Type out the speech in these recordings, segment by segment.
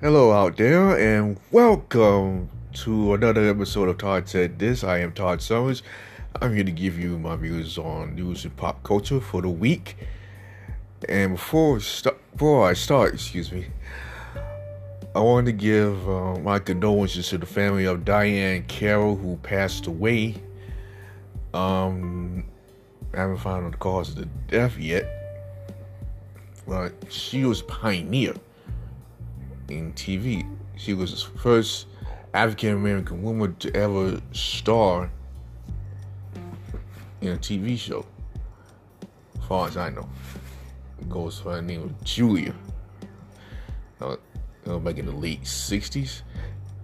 Hello out there, and welcome to another episode of Todd Said This. I am Todd Summers. I'm here to give you my views on news and pop culture for the week. And before st- before I start, excuse me, I want to give uh, my condolences to the family of Diahann Carroll who passed away. Um, I haven't found the cause of the death yet, but she was a pioneer in TV. She was the first African American woman to ever star in a TV show, as far as I know. It goes by the name of Julia. Uh, back in the late 60s.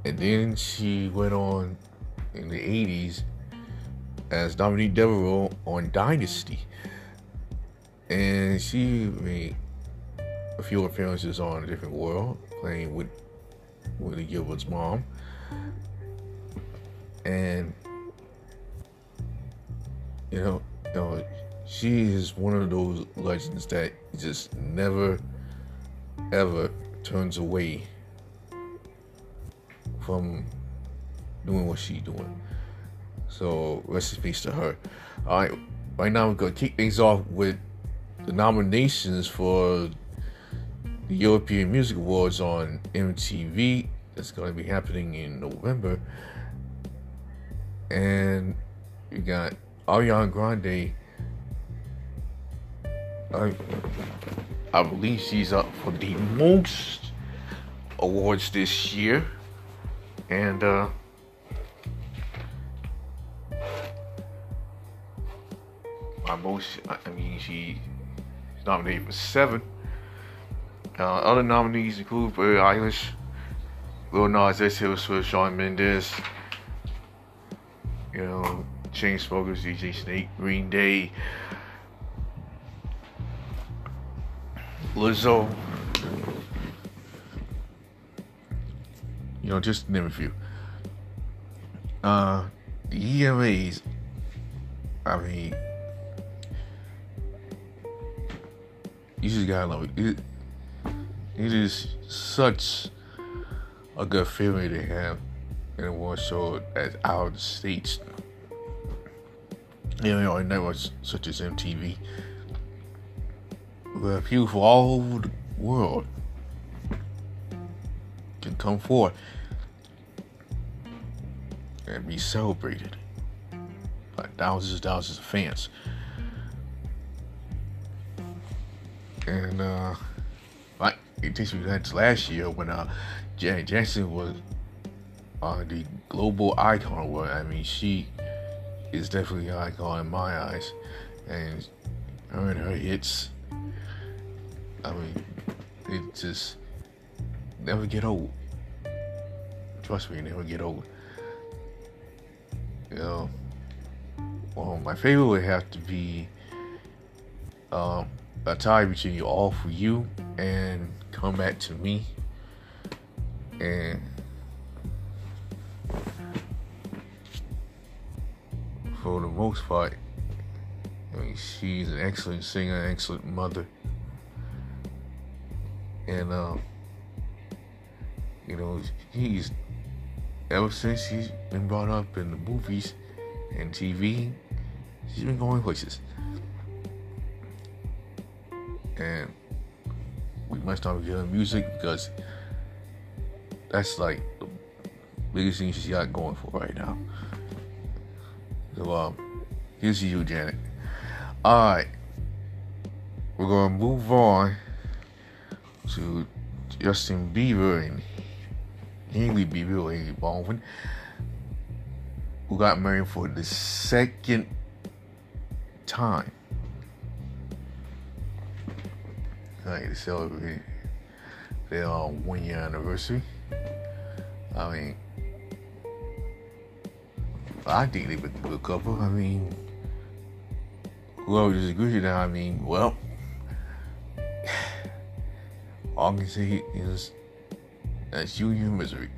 And then she went on in the 80s as Dominique Devereaux on Dynasty. And she made a few appearances on A Different World, playing with Whitley Gilbert's mom. And you know, you know, she is one of those legends that just never ever turns away from doing what she's doing. So rest in peace to her. All right, right now we're gonna kick things off with the nominations for the European Music Awards on MTV. That's gonna be happening in November, and you got Ariana Grande. I, I believe she's up for the most awards this year. And uh my most I mean she's nominated for seven. Uh, other nominees include Billie Eilish, Lil Nas X, Taylor Swift, Shawn Mendes, you know, Chainsmokers, DJ Snake, Green Day, Lizzo. You know, just name a few. Uh, the EMAs, I mean, you just gotta love it. it. It is such a good feeling to have in a one show as out of the states. You know, in networks such as MTV, where people from all over the world can come forth and be celebrated by thousands and thousands of fans. And uh me back to last year when uh Janet Jackson was on the global icon award. I mean she is definitely an icon in my eyes. And her and her hits I mean it just never get old. Trust me, never get old. You know, well, my favorite would have to be um, a tie between you all for you and come back to me. And for the most part, I mean, she's an excellent singer, excellent mother, and um, you know, he's ever since she's been brought up in the movies and TV, she's been going places. And we must start with music because that's like the biggest thing she's got going for right now. So um here's you, Janet. Alright. We're gonna move on to Justin Bieber and Hailey Bieber, Hailey Baldwin, who got married for the second time. Like to celebrate their uh, one year anniversary. I mean, I think they were a good couple. I mean, whoever disagrees with that, I mean, well, all I can say is that's you and your misery.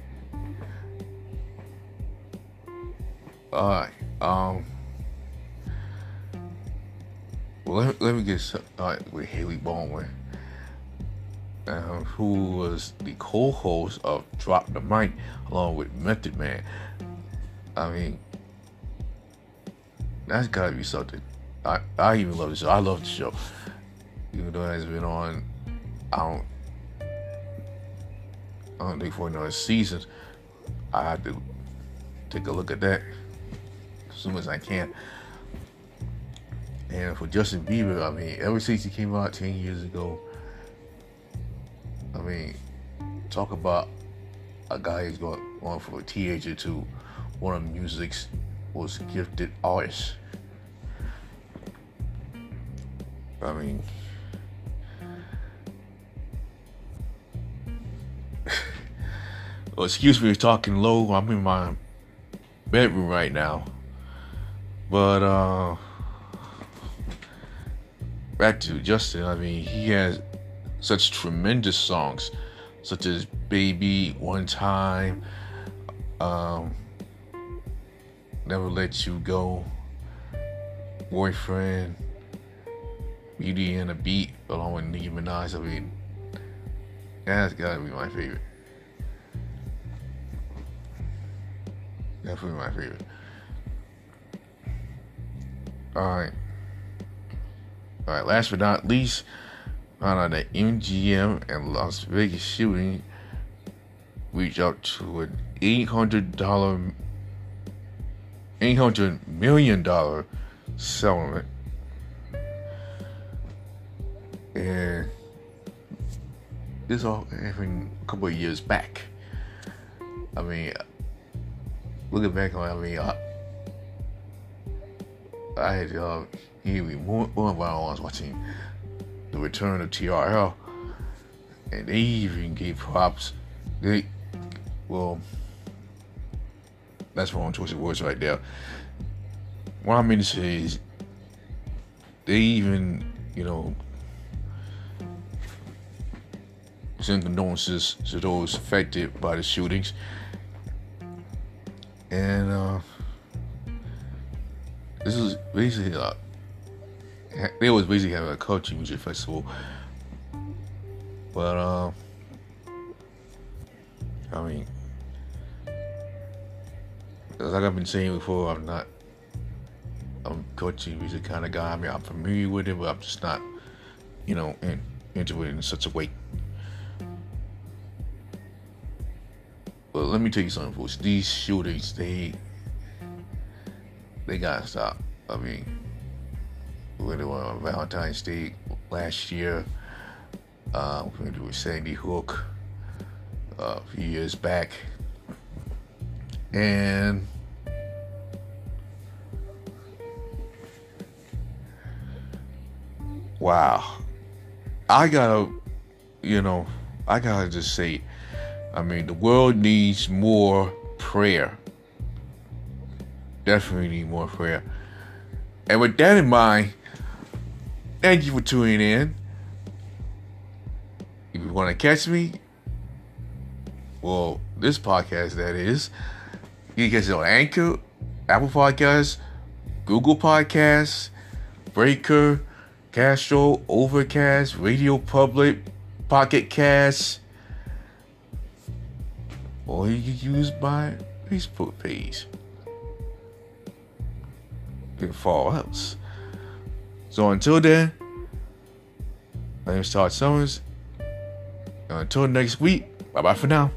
Alright, um. Well, let, let me get started with Hailey Baldwin. Uh, who was the co-host of Drop the Mic along with Method Man. I mean, that's gotta be something. I, I even love the show. I love the show. Even though it has been on, I don't, I don't think for another season. I have to take a look at that as soon as I can. And for Justin Bieber, I mean, ever since he came out 10 years ago, I mean, talk about a guy who's going, going from a teenager to one of music's most gifted artists. I mean, well, excuse me for talking low. I'm in my bedroom right now. But, uh, back to Justin, I mean, he has such tremendous songs, such as Baby, One Time, um, Never Let You Go, Boyfriend, Beauty and a Beat, along with Nicki Minaj. I mean, that's gotta be my favorite. Definitely my favorite. Alright. Alright, last but not least, found out that MGM and Las Vegas shooting reached out to an $800 $800 million settlement. And this all happened a couple of years back. I mean, looking back on, it, I mean, I, I had uh, one of my was watching the return of TRL, and they even gave props. They, well, that's wrong choice of words right there. What I mean to say is, they even, you know, send condolences to those affected by the shootings. And uh, this is basically uh, they was basically having a country music festival. But uh, I mean, like I've been saying before, I'm not I'm country music kind of guy. I mean, I'm familiar with it, but I'm just not, you know, in, into it in such a way. But let me tell you something, folks. These shootings, they they gotta stop. I mean, it was Valentine's Day last year, uh, was Sandy Hook uh, a few years back, and wow, I gotta, you know, I gotta just say I mean, the world needs more prayer. Definitely need more prayer. And with that in mind, thank you for tuning in. If you want to catch me, well, this podcast that is, you can catch it on Anchor, Apple Podcasts, Google Podcasts, Breaker, Castro, Overcast, Radio Public, Pocket Cast or you can use my Facebook page. Can follow us. So until then, my name is Todd Summers. Until next week, bye bye for now.